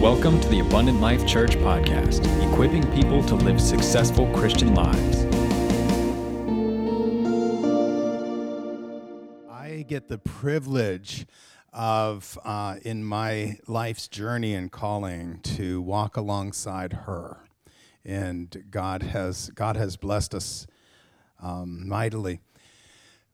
Welcome to the Abundant Life Church podcast, equipping people to live successful Christian lives. I get the privilege of, uh, in my life's journey and calling, to walk alongside her, and God has God has blessed us um, mightily.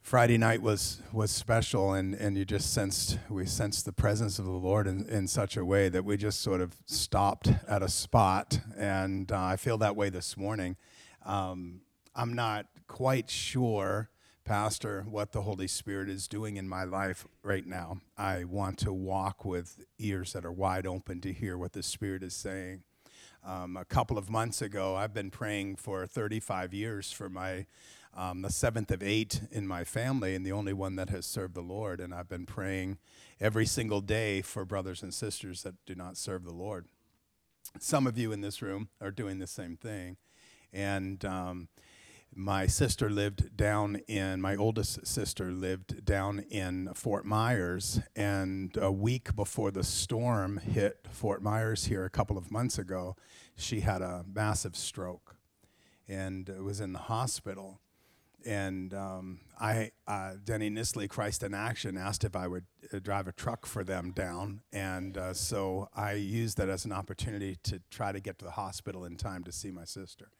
Friday night was was special, and, and you just sensed we sensed the presence of the Lord in, in such a way that we just sort of stopped at a spot, and uh, I feel that way this morning. Um, I'm not quite sure, Pastor, what the Holy Spirit is doing in my life right now. I want to walk with ears that are wide open to hear what the Spirit is saying. Um, a couple of months ago, I've been praying for 35 years for my um, the seventh of eight in my family and the only one that has served the Lord. And I've been praying every single day for brothers and sisters that do not serve the Lord. Some of you in this room are doing the same thing. And um, my sister lived down in, my oldest sister lived down in Fort Myers. And a week before the storm hit Fort Myers here a couple of months ago, she had a massive stroke and was in the hospital and um, I, uh, Denny Nissley, Christ in Action, asked if I would uh, drive a truck for them down, and uh, so I used that as an opportunity to try to get to the hospital in time to see my sister.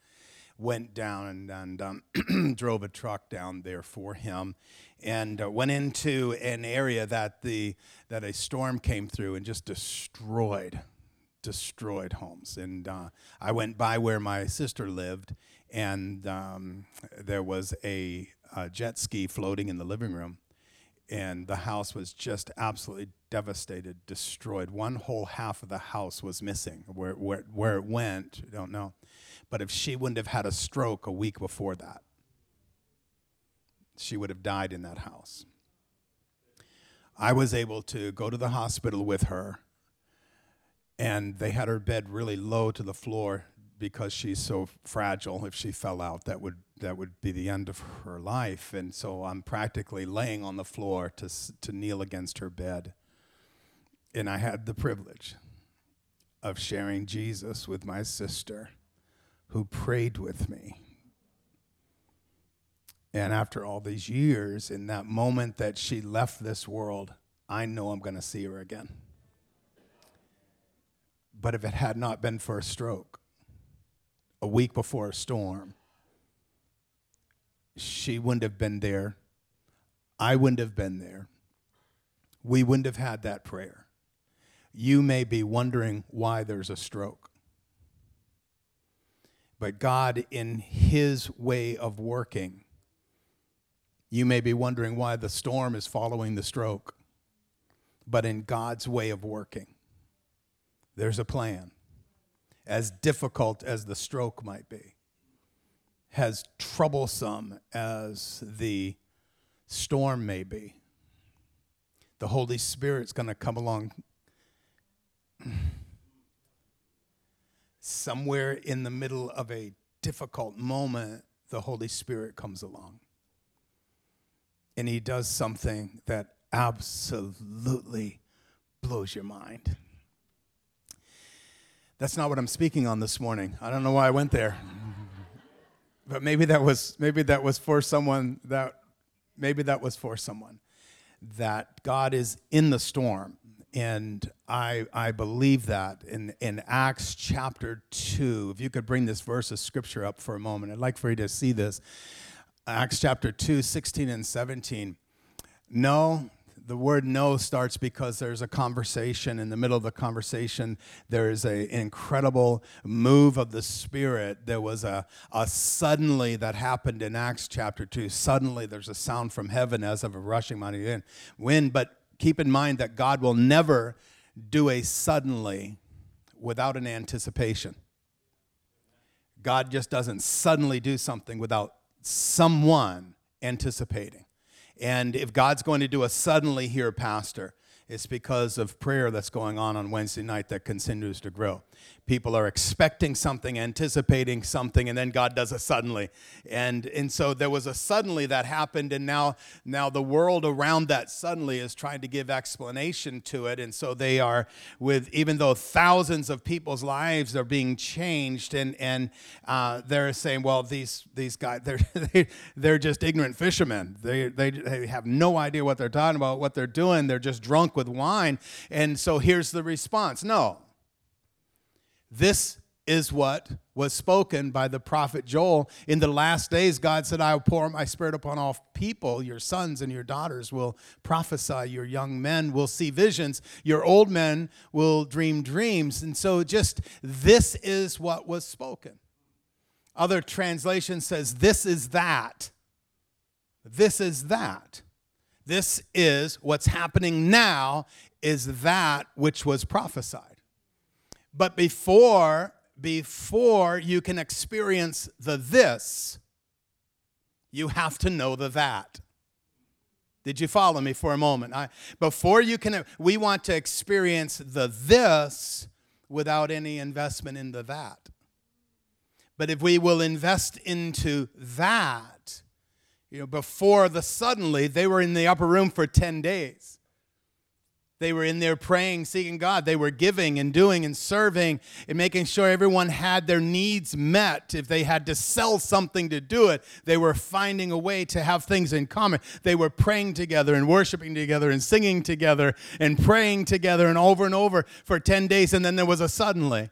Went down and, and um, drove a truck down there for him, and uh, went into an area that the that a storm came through and just destroyed, destroyed homes. And uh, I went by where my sister lived and um, there was a, a, jet ski floating in the living room and the house was just absolutely devastated destroyed. One whole half of the house was missing. Where, where, where it went i don't know. But if she wouldn't have had a stroke a week before that she would have died in that house. I was able to go to the hospital with her and they had her bed really low to the floor because she's so fragile. If she fell out, that would that would be the end of her life. And so I'm practically laying on the floor to to kneel against her bed. And I had the privilege of sharing Jesus with my sister, who prayed with me. And after all these years, in that moment that she left this world, I know I'm going to see her again. But if it had not been for a stroke, a week before a storm, she wouldn't have been there. I wouldn't have been there. We wouldn't have had that prayer. You may be wondering why there's a stroke. But God, in His way of working, you may be wondering why the storm is following the stroke. But in God's way of working, there's a plan as difficult as the stroke might be, as troublesome as the storm may be, the Holy Spirit's going to come along somewhere in the middle of a difficult moment, the Holy Spirit comes along. And he does something that absolutely blows your mind. That's not what I'm speaking on this morning. I don't know why I went there. But maybe that was maybe that was for someone that maybe that was for someone that God is in the storm. And I, I believe that in, in Acts chapter 2. If you could bring this verse of scripture up for a moment, I'd like for you to see this. Acts chapter 2, 16 and 17. No, the word no starts because there's a conversation. In the middle of the conversation, there is an incredible move of the Spirit. There was a, a suddenly that happened in Acts chapter 2. Suddenly, there's a sound from heaven as of a rushing mighty wind. But keep in mind that God will never do a suddenly without an anticipation. God just doesn't suddenly do something without someone anticipating. And if God's going to do a suddenly here, Pastor, it's because of prayer that's going on on Wednesday night that continues to grow. people are expecting something, anticipating something, and then God does it suddenly. And, and so there was a suddenly that happened, and now, now the world around that suddenly is trying to give explanation to it. And so they are with, even though thousands of people's lives are being changed, and, and uh, they're saying, well, these, these guys, they're, they, they're just ignorant fishermen. They, they, they have no idea what they're talking about, what they're doing. They're just drunk with wine. And so here's the response no, this is what was spoken by the prophet Joel. In the last days, God said, I will pour my spirit upon all people. Your sons and your daughters will prophesy. Your young men will see visions. Your old men will dream dreams. And so, just this is what was spoken. Other translation says, This is that. This is that. This is what's happening now, is that which was prophesied. But before before you can experience the this, you have to know the that. Did you follow me for a moment? I, before you can, we want to experience the this without any investment in the that. But if we will invest into that, you know, before the suddenly, they were in the upper room for 10 days. They were in there praying, seeking God. They were giving and doing and serving and making sure everyone had their needs met. If they had to sell something to do it, they were finding a way to have things in common. They were praying together and worshiping together and singing together and praying together and over and over for 10 days. And then there was a suddenly.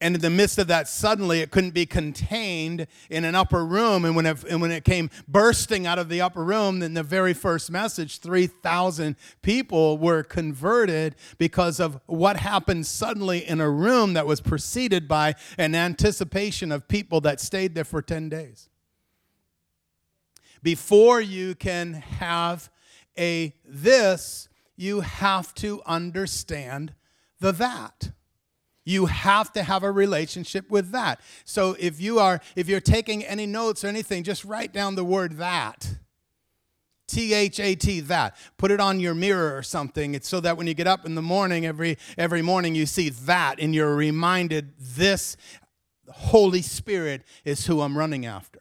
And in the midst of that, suddenly it couldn't be contained in an upper room. And when it, and when it came bursting out of the upper room, in the very first message, 3,000 people were converted because of what happened suddenly in a room that was preceded by an anticipation of people that stayed there for 10 days. Before you can have a this, you have to understand the that you have to have a relationship with that. So if you are if you're taking any notes or anything just write down the word that. T-h-a-t that. Put it on your mirror or something. It's so that when you get up in the morning every every morning you see that and you're reminded this holy spirit is who i'm running after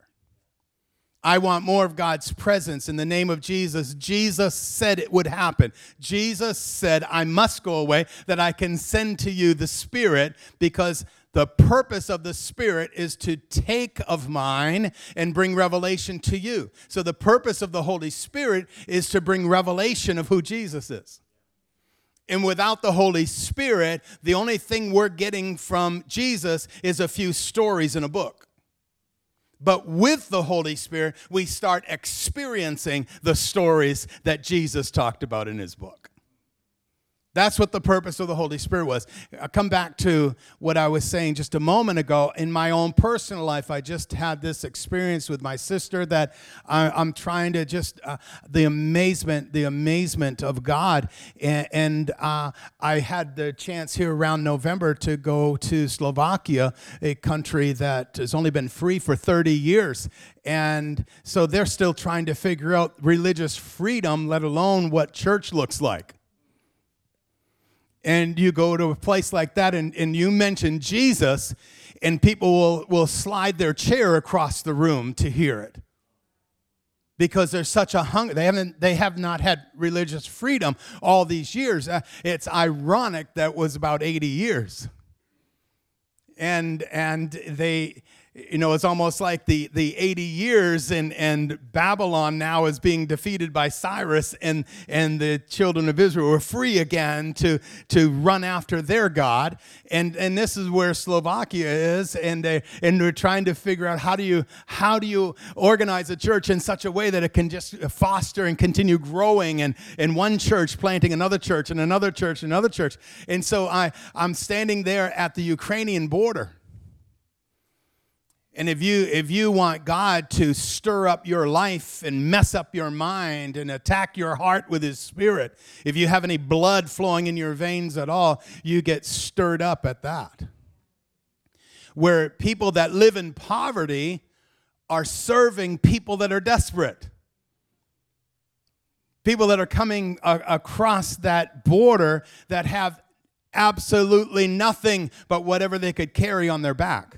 I want more of God's presence in the name of Jesus. Jesus said it would happen. Jesus said, I must go away that I can send to you the Spirit because the purpose of the Spirit is to take of mine and bring revelation to you. So the purpose of the Holy Spirit is to bring revelation of who Jesus is. And without the Holy Spirit, the only thing we're getting from Jesus is a few stories in a book. But with the Holy Spirit, we start experiencing the stories that Jesus talked about in his book. That's what the purpose of the Holy Spirit was. I'll come back to what I was saying just a moment ago. In my own personal life, I just had this experience with my sister that I, am trying to just, uh, the amazement, the amazement of God. And, and uh, I had the chance here around November to go to Slovakia, a country that has only been free for 30 years. And so they're still trying to figure out religious freedom, let alone what church looks like and you go to a place like that and, and you mention Jesus, and people will, will slide their chair across the room to hear it. Because there's such a hunger. They haven't they have not had religious freedom all these years. Uh, it's ironic that was about 80 years. And and they you know, it's almost like the, the 80 years and, and Babylon now is being defeated by Cyrus and, and the children of Israel are free again to, to run after their God. And, and this is where Slovakia is. And, they, and they're trying to figure out how do, you, how do you organize a church in such a way that it can just foster and continue growing and, and one church planting another church and another church, and another church. And so I, I'm standing there at the Ukrainian border and if you if you want God to stir up your life and mess up your mind and attack your heart with his spirit, if you have any blood flowing in your veins at all, you get stirred up at that. Where people that live in poverty are serving people that are desperate. People that are coming across that border that have absolutely nothing but whatever they could carry on their back.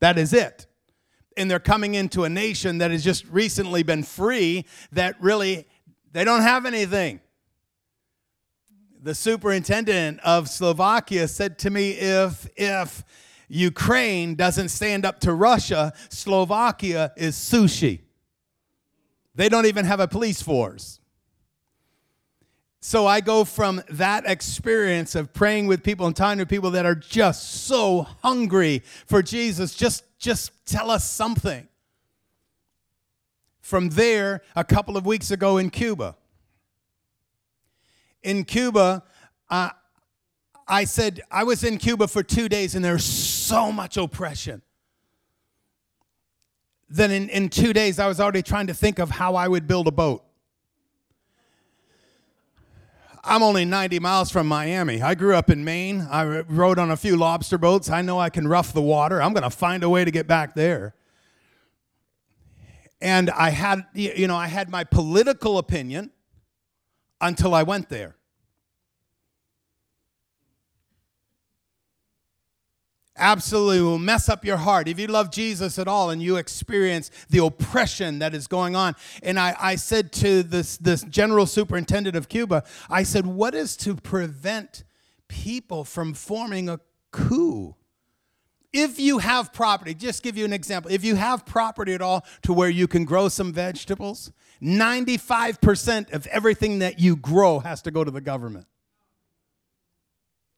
That is it. And they're coming into a nation that has just recently been free that really they don't have anything. The superintendent of Slovakia said to me if if Ukraine doesn't stand up to Russia, Slovakia is sushi. They don't even have a police force. So I go from that experience of praying with people and talking to people that are just so hungry for Jesus, just, just tell us something. From there, a couple of weeks ago in Cuba. In Cuba, uh, I said, I was in Cuba for two days and there's so much oppression. Then in, in two days, I was already trying to think of how I would build a boat. I'm only 90 miles from Miami. I grew up in Maine. I rode on a few lobster boats. I know I can rough the water. I'm going to find a way to get back there. And I had, you know, I had my political opinion until I went there. Absolutely will mess up your heart if you love Jesus at all and you experience the oppression that is going on. And I, I said to this, this general superintendent of Cuba, I said, What is to prevent people from forming a coup? If you have property, just give you an example. If you have property at all to where you can grow some vegetables, 95% of everything that you grow has to go to the government.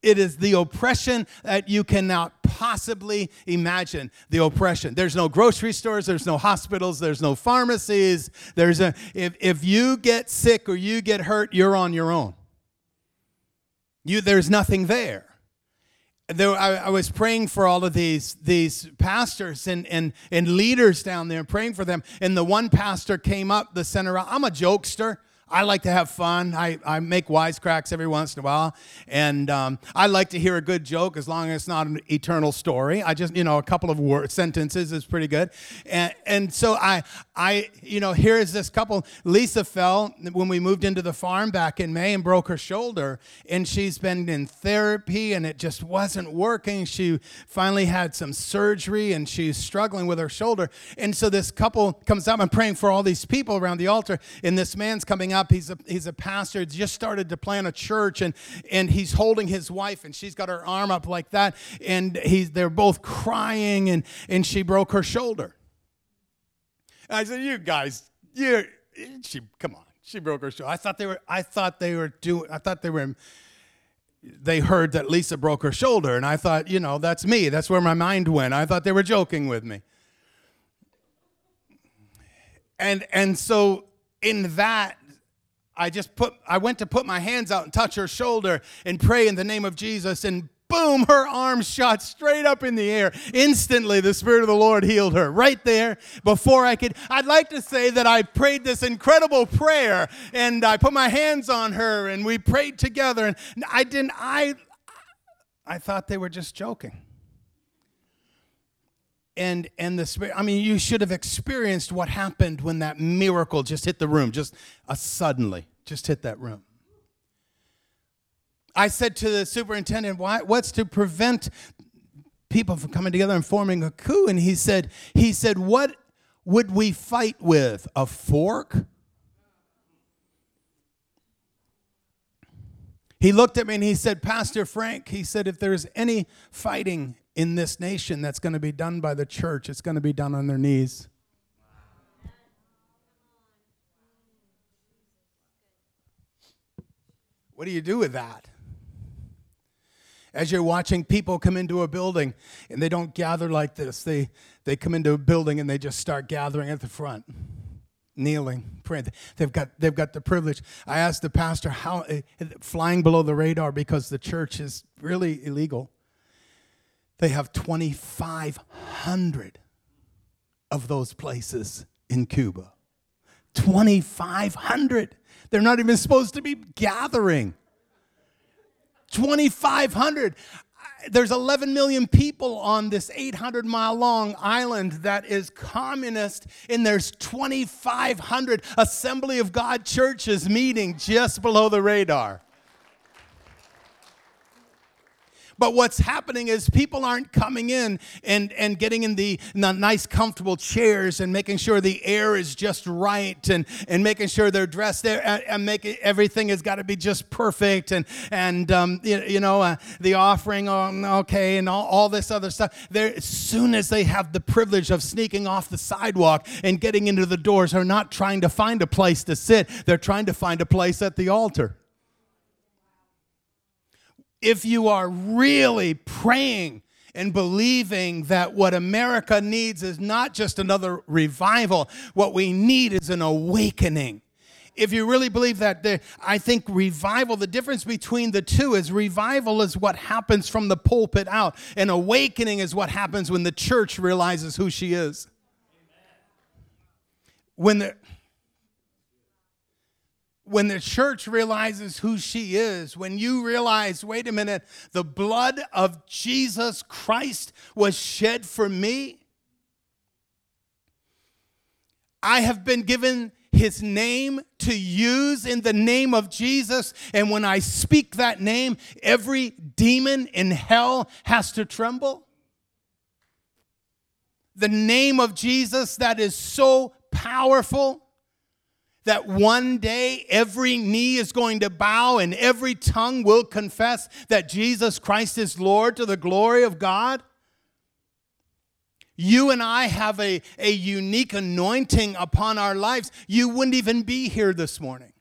It is the oppression that you cannot possibly imagine. The oppression. There's no grocery stores, there's no hospitals, there's no pharmacies. There's a if, if you get sick or you get hurt, you're on your own. You there's nothing there. There, I, I was praying for all of these these pastors and, and and leaders down there, praying for them. And the one pastor came up the center. I'm a jokester. I like to have fun. I, I make wisecracks every once in a while. And um, I like to hear a good joke as long as it's not an eternal story. I just, you know, a couple of word, sentences is pretty good. And, and so I, I, you know, here is this couple. Lisa fell when we moved into the farm back in May and broke her shoulder. And she's been in therapy and it just wasn't working. She finally had some surgery and she's struggling with her shoulder. And so this couple comes up and praying for all these people around the altar. And this man's coming up. He's a, he's a pastor, just started to plant a church, and, and he's holding his wife, and she's got her arm up like that. And he's, they're both crying, and, and she broke her shoulder. I said, You guys, you she come on. She broke her shoulder. I thought they were, I thought they were doing, I thought they were they heard that Lisa broke her shoulder, and I thought, you know, that's me. That's where my mind went. I thought they were joking with me. And and so in that I just put, I went to put my hands out and touch her shoulder and pray in the name of Jesus, and boom, her arm shot straight up in the air. Instantly, the Spirit of the Lord healed her right there before I could. I'd like to say that I prayed this incredible prayer and I put my hands on her and we prayed together. And I didn't, I, I thought they were just joking and and the spirit i mean you should have experienced what happened when that miracle just hit the room just uh, suddenly just hit that room i said to the superintendent Why, what's to prevent people from coming together and forming a coup and he said he said what would we fight with a fork he looked at me and he said pastor frank he said if there's any fighting in this nation that's going to be done by the church. It's going to be done on their knees. What do you do with that? As you're watching people come into a building and they don't gather like this, they, they come into a building and they just start gathering at the front, kneeling, praying. They've got, they've got the privilege. I asked the pastor how, uh, flying below the radar because the church is really illegal. They have 2,500 of those places in Cuba. 2,500. They're not even supposed to be gathering. 2,500. There's 11 million people on this 800 mile long island that is communist, and there's 2,500 Assembly of God churches meeting just below the radar. But what's happening is people aren't coming in and, and getting in the, in the nice, comfortable chairs and making sure the air is just right and, and making sure they're dressed there and, and making everything has got to be just perfect and, and um, you, you know, uh, the offering, um, okay, and all, all this other stuff. They're, as soon as they have the privilege of sneaking off the sidewalk and getting into the doors, are not trying to find a place to sit. They're trying to find a place at the altar if you are really praying and believing that what America needs is not just another revival, what we need is an awakening. If you really believe that, I think revival, the difference between the two is revival is what happens from the pulpit out, and awakening is what happens when the church realizes who she is. When the when the church realizes who she is, when you realize, wait a minute, the blood of Jesus Christ was shed for me, I have been given his name to use in the name of Jesus. And when I speak that name, every demon in hell has to tremble. The name of Jesus that is so powerful that one day every knee is going to bow and every tongue will confess that Jesus Christ is Lord to the glory of God? You and I have a, a unique anointing upon our lives. You wouldn't even be here this morning.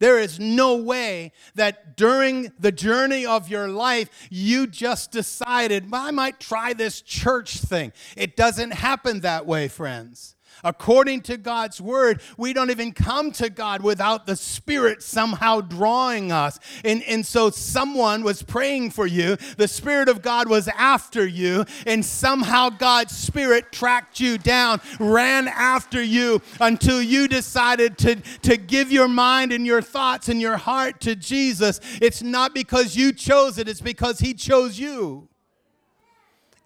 There is no way that during the journey of your life, you just decided, well, I might try this church thing. It doesn't happen that way, friends. According to God's word, we don't even come to God without the Spirit somehow drawing us. And, and so someone was praying for you, the Spirit of God was after you, and somehow God's Spirit tracked you down, ran after you until you decided to, to give your mind and your thoughts and your heart to Jesus. It's not because you chose it, it's because He chose you.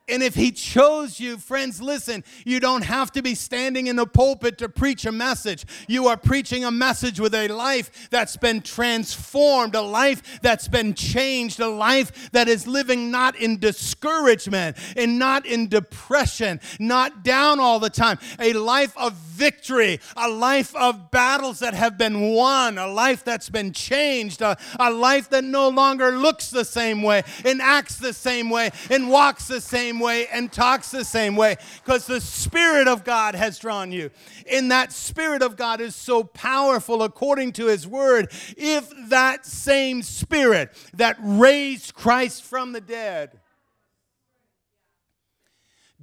And if he chose you, friends, listen, you don't have to be standing in the pulpit to preach a message. You are preaching a message with a life that's been transformed, a life that's been changed, a life that is living not in discouragement and not in depression, not down all the time, a life of victory, a life of battles that have been won, a life that's been changed, a, a life that no longer looks the same way and acts the same way and walks the same same way and talks the same way because the Spirit of God has drawn you. And that Spirit of God is so powerful according to His Word. If that same Spirit that raised Christ from the dead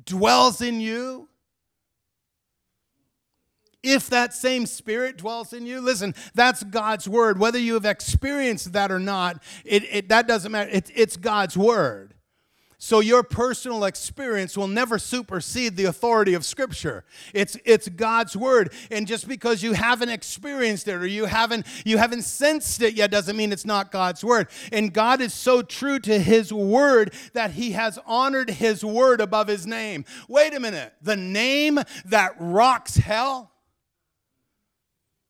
dwells in you, if that same spirit dwells in you listen that's god's word whether you have experienced that or not it, it that doesn't matter it, it's god's word so your personal experience will never supersede the authority of Scripture. It's, it's God's word. And just because you haven't experienced it or you haven't, you haven't sensed it yet doesn't mean it's not God's word. And God is so true to his word that he has honored his word above his name. Wait a minute. The name that rocks hell?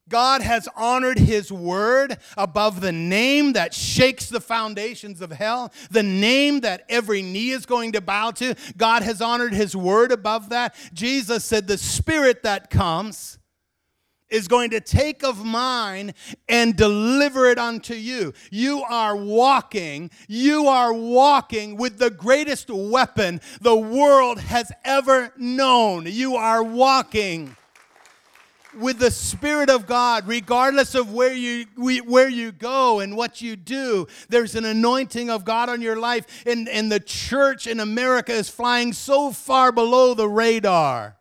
God has honored his word above the name that shakes the foundations of hell, the name that every knee is going to bow to. God has honored his word above that. Jesus said, The spirit that comes is going to take of mine and deliver it unto you. You are walking, you are walking with the greatest weapon the world has ever known. You are walking with the Spirit of God, regardless of where you, where you go and what you do. There's an anointing of God on your life, and, and the church in America is flying so far below the radar.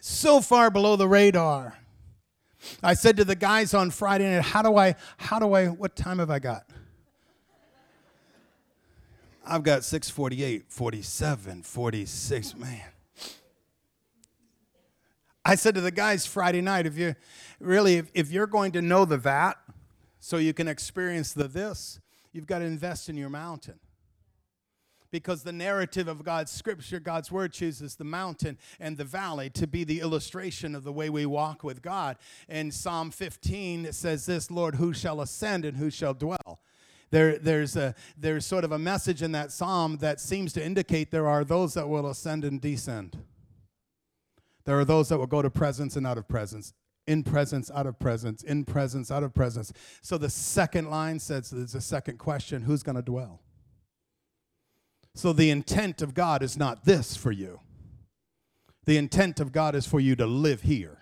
So far below the radar. I said to the guys on Friday night, how do I, how do I, what time have I got? I've got 648, 47, 46, man. I said to the guys Friday night, if you really, if, if you're going to know the vat so you can experience the this, you've got to invest in your mountain because the narrative of God's scripture, God's word chooses the mountain and the valley to be the illustration of the way we walk with God. In Psalm 15, it says this Lord, who shall ascend and who shall dwell? There, there's, a, there's sort of a message in that psalm that seems to indicate there are those that will ascend and descend. There are those that will go to presence and out of presence, in presence, out of presence, in presence, out of presence. So the second line says there's a second question who's going to dwell? So the intent of God is not this for you. The intent of God is for you to live here.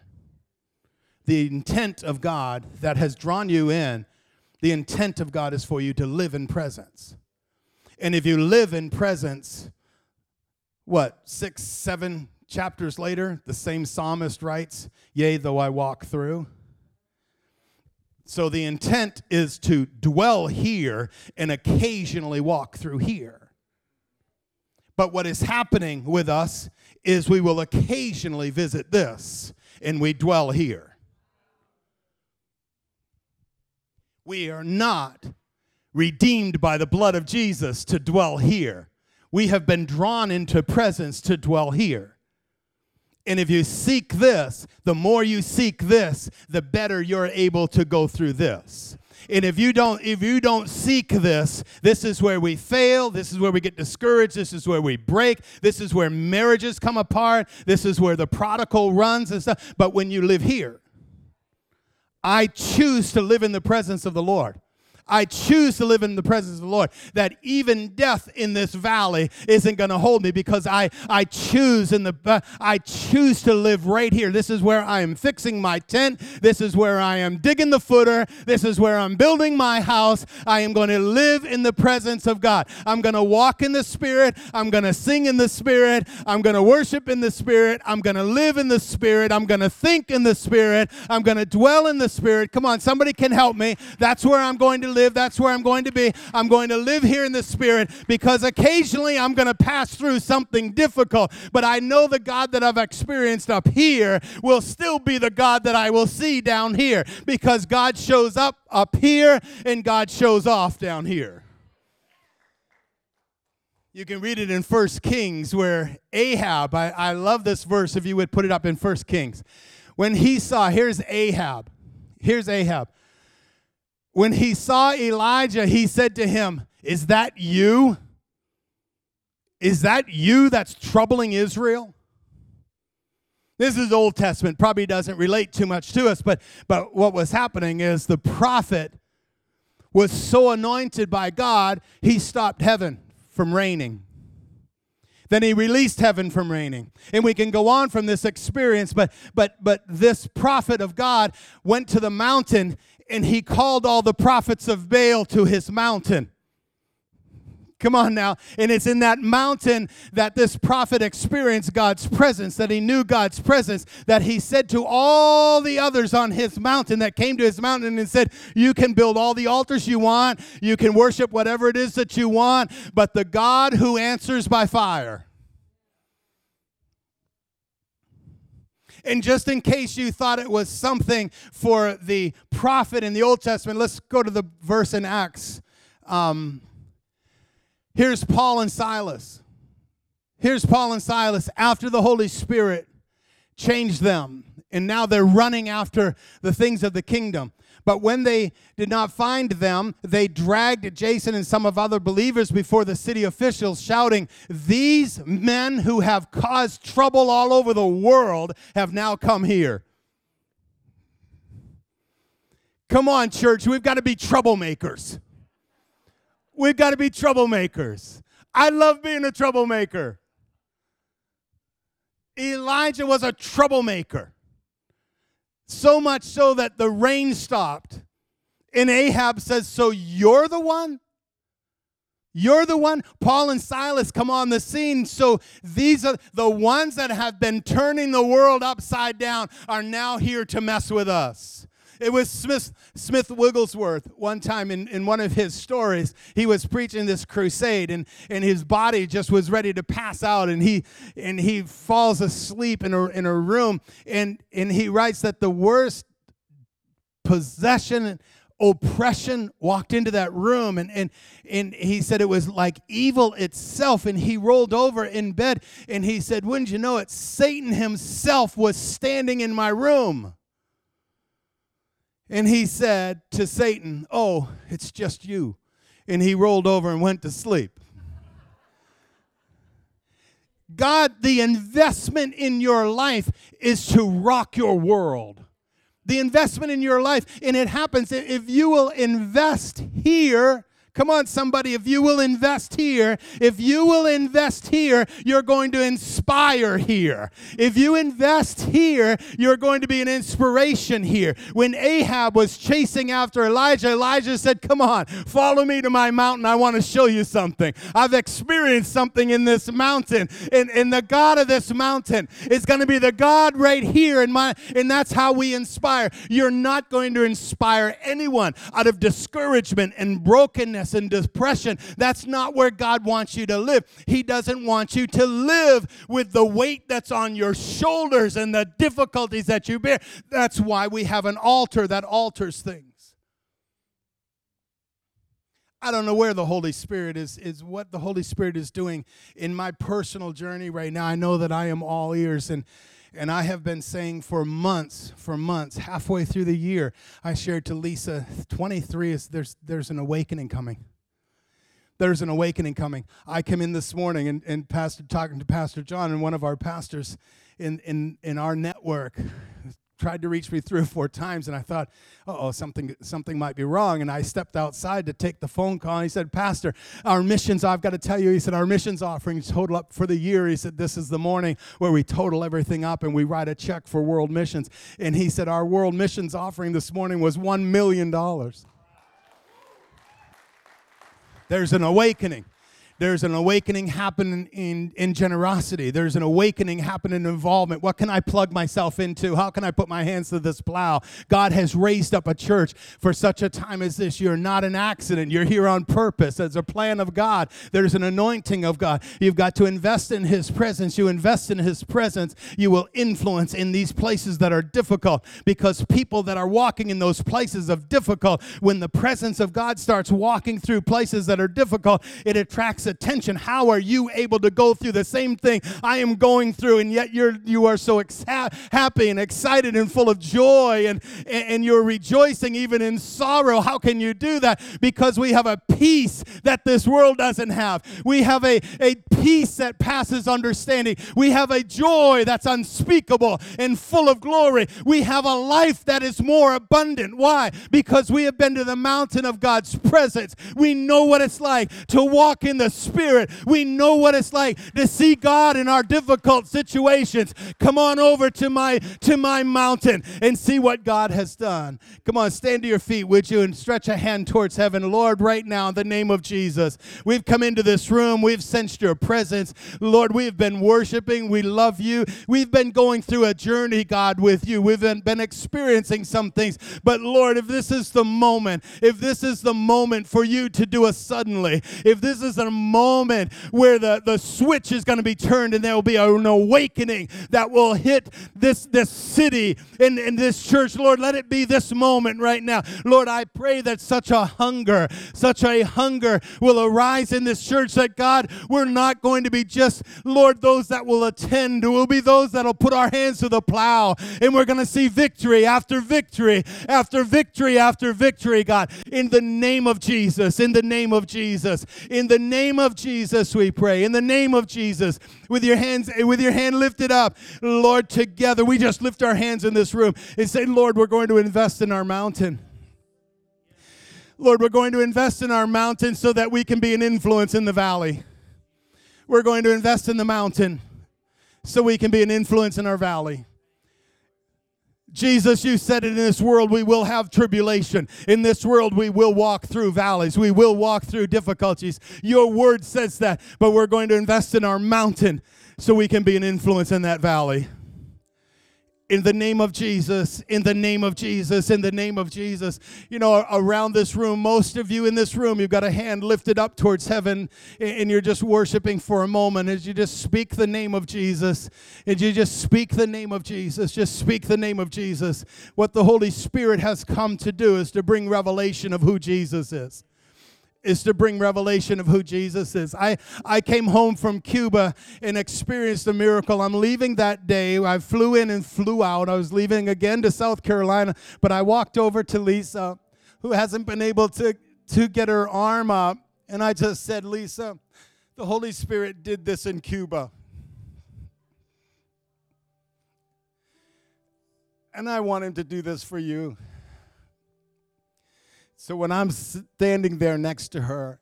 The intent of God that has drawn you in, the intent of God is for you to live in presence. And if you live in presence, what, six, seven chapters later, the same psalmist writes, Yea, though I walk through. So the intent is to dwell here and occasionally walk through here. But what is happening with us is we will occasionally visit this and we dwell here. We are not redeemed by the blood of Jesus to dwell here. We have been drawn into presence to dwell here. And if you seek this, the more you seek this, the better you're able to go through this. And if you don't if you don't seek this, this is where we fail, this is where we get discouraged, this is where we break, this is where marriages come apart, this is where the prodigal runs and stuff. But when you live here, I choose to live in the presence of the Lord. I choose to live in the presence of the Lord. That even death in this valley isn't going to hold me because I, I choose in the uh, I choose to live right here. This is where I am fixing my tent. This is where I am digging the footer. This is where I'm building my house. I am going to live in the presence of God. I'm going to walk in the Spirit. I'm going to sing in the Spirit. I'm going to worship in the Spirit. I'm going to live in the Spirit. I'm going to think in the Spirit. I'm going to dwell in the Spirit. Come on, somebody can help me. That's where I'm going to live, that's where I'm going to be. I'm going to live here in the Spirit because occasionally I'm going to pass through something difficult. But I know the God that I've experienced up here will still be the God that I will see down here because God shows up up here and God shows off down here. You can read it in First Kings where Ahab, I, I love this verse if you would put it up in First Kings. When he saw, here's Ahab. Here's Ahab. When he saw Elijah, he said to him, Is that you? Is that you that's troubling Israel? This is Old Testament, probably doesn't relate too much to us, but, but what was happening is the prophet was so anointed by God, he stopped heaven from raining. Then he released heaven from raining. And we can go on from this experience, but but but this prophet of God went to the mountain and he called all the prophets of Baal to his mountain. Come on now. And it's in that mountain that this prophet experienced God's presence, that he knew God's presence, that he said to all the others on his mountain that came to his mountain and said, You can build all the altars you want, you can worship whatever it is that you want, but the God who answers by fire, And just in case you thought it was something for the prophet in the Old Testament, let's go to the verse in Acts. Um, here's Paul and Silas. Here's Paul and Silas after the Holy Spirit changed them. And now they're running after the things of the kingdom. But when they did not find them, they dragged Jason and some of other believers before the city officials, shouting, These men who have caused trouble all over the world have now come here. Come on, church, we've got to be troublemakers. We've got to be troublemakers. I love being a troublemaker. Elijah was a troublemaker. So much so that the rain stopped. And Ahab says, So you're the one? You're the one. Paul and Silas come on the scene. So these are the ones that have been turning the world upside down are now here to mess with us. It was Smith, Smith Wigglesworth one time in, in one of his stories. He was preaching this crusade and, and his body just was ready to pass out and he and he falls asleep in a, in a room and, and he writes that the worst possession oppression walked into that room and, and, and he said it was like evil itself and he rolled over in bed and he said wouldn't you know it satan himself was standing in my room and he said to Satan, Oh, it's just you. and he rolled over and went to sleep. God, the investment in your life is to rock your world. The investment in your life, and it happens if you will invest here Come on, somebody, if you will invest here, if you will invest here, you're going to inspire here. If you invest here, you're going to be an inspiration here. When Ahab was chasing after Elijah, Elijah said, Come on, follow me to my mountain. I want to show you something. I've experienced something in this mountain. And, and the God of this mountain is going to be the God right here. In my, and that's how we inspire. You're not going to inspire anyone out of discouragement and brokenness and depression. That's not where God wants you to live. He doesn't want you to live with the weight that's on your shoulders and the difficulties that you bear. That's why we have an altar that alters things. I don't know where the Holy Spirit is, is what the Holy Spirit is doing in my personal journey right now. I know that I am all ears and and I have been saying for months, for months, halfway through the year, I shared to Lisa, 23 is there's there's an awakening coming. There's an awakening coming. I come in this morning and, and pastor talking to Pastor John and one of our pastors in, in, in our network tried to reach me three or four times, and I thought, oh, something, something might be wrong. And I stepped outside to take the phone call. And he said, Pastor, our missions, I've got to tell you, he said, our missions offerings total up for the year. He said, this is the morning where we total everything up and we write a check for world missions. And he said, our world missions offering this morning was $1 million. There's an awakening. There's an awakening happening in, in generosity. There's an awakening happening in involvement. What can I plug myself into? How can I put my hands to this plow? God has raised up a church for such a time as this. You're not an accident. You're here on purpose. There's a plan of God. There's an anointing of God. You've got to invest in His presence. You invest in His presence, you will influence in these places that are difficult because people that are walking in those places of difficult, when the presence of God starts walking through places that are difficult, it attracts attention. How are you able to go through the same thing I am going through, and yet you're you are so ex- happy and excited and full of joy, and and you're rejoicing even in sorrow? How can you do that? Because we have a peace that this world doesn't have. We have a, a peace that passes understanding. We have a joy that's unspeakable and full of glory. We have a life that is more abundant. Why? Because we have been to the mountain of God's presence. We know what it's like to walk in the Spirit. We know what it's like to see God in our difficult situations. Come on over to my to my mountain and see what God has done. Come on, stand to your feet, would you, and stretch a hand towards heaven. Lord, right now, in the name of Jesus, we've come into this room. We've sensed your presence. Lord, we've been worshiping. We love you. We've been going through a journey, God, with you. We've been, been experiencing some things. But Lord, if this is the moment, if this is the moment for you to do a suddenly, if this is a moment where the, the switch is going to be turned and there will be an awakening that will hit this, this city and, and this church. Lord, let it be this moment right now. Lord, I pray that such a hunger, such a hunger will arise in this church that God, we're not going to be just, Lord, those that will attend. We'll be those that'll put our hands to the plow and we're going to see victory after victory after victory after victory, God, in the name of Jesus, in the name of Jesus, in the name name of Jesus we pray. In the name of Jesus, with your hands with your hand lifted up, Lord, together we just lift our hands in this room and say, Lord, we're going to invest in our mountain. Lord, we're going to invest in our mountain so that we can be an influence in the valley. We're going to invest in the mountain so we can be an influence in our valley. Jesus, you said it in this world we will have tribulation. In this world we will walk through valleys. We will walk through difficulties. Your word says that, but we're going to invest in our mountain so we can be an influence in that valley in the name of Jesus, in the name of Jesus, in the name of Jesus. You know, around this room, most of you in this room, you've got a hand lifted up towards heaven and you're just worshiping for a moment as you just speak the name of Jesus. And you just speak the name of Jesus. Just speak the name of Jesus. What the Holy Spirit has come to do is to bring revelation of who Jesus is is to bring revelation of who Jesus is. I, I came home from Cuba and experienced a miracle. I'm leaving that day. I flew in and flew out. I was leaving again to South Carolina, but I walked over to Lisa, who hasn't been able to to get her arm up. And I just said, Lisa, the Holy Spirit did this in Cuba. And I want him to do this for you. So when I'm standing there next to her,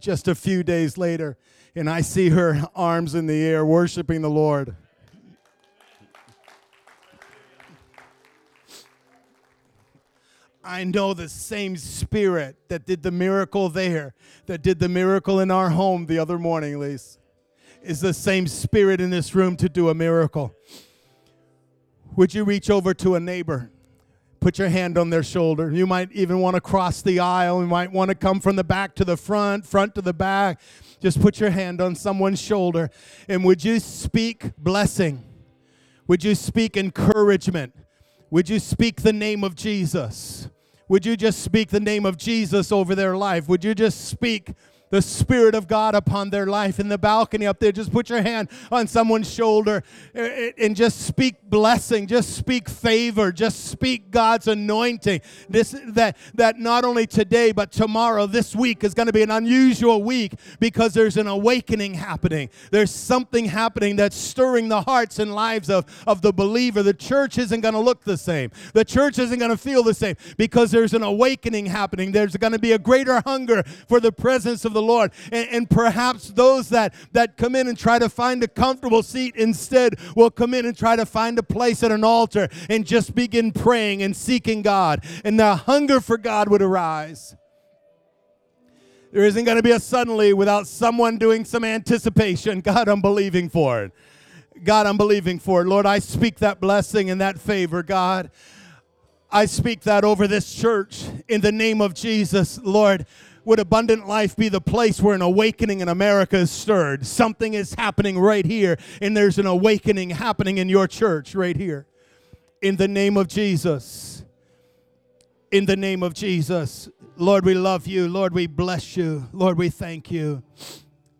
just a few days later, and I see her arms in the air worshiping the Lord. I know the same spirit that did the miracle there, that did the miracle in our home the other morning, Lise, is the same spirit in this room to do a miracle. Would you reach over to a neighbor? Put your hand on their shoulder. You might even want to cross the aisle. You might want to come from the back to the front, front to the back. Just put your hand on someone's shoulder. And would you speak blessing? Would you speak encouragement? Would you speak the name of Jesus? Would you just speak the name of Jesus over their life? Would you just speak the Spirit of God upon their life in the balcony up there. Just put your hand on someone's shoulder and just speak blessing, just speak favor, just speak God's anointing. This that that not only today but tomorrow, this week is going to be an unusual week because there's an awakening happening. There's something happening that's stirring the hearts and lives of, of the believer. The church isn't going to look the same. The church isn't going to feel the same because there's an awakening happening. There's going to be a greater hunger for the presence of the Lord. And, and perhaps those that, that come in and try to find a comfortable seat instead will come in and try to find a place at an altar and just begin praying and seeking God. And the hunger for God would arise. There isn't going to be a suddenly without someone doing some anticipation. God, I'm believing for it. God, I'm believing for it. Lord, I speak that blessing and that favor, God. I speak that over this church in the name of Jesus, Lord would Abundant Life be the place where an awakening in America is stirred? Something is happening right here, and there's an awakening happening in your church right here. In the name of Jesus. In the name of Jesus. Lord, we love you. Lord, we bless you. Lord, we thank you.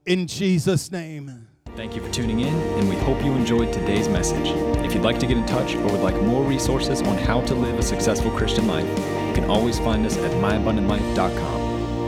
In Jesus' name. Thank you for tuning in, and we hope you enjoyed today's message. If you'd like to get in touch or would like more resources on how to live a successful Christian life, you can always find us at myabundantlife.com.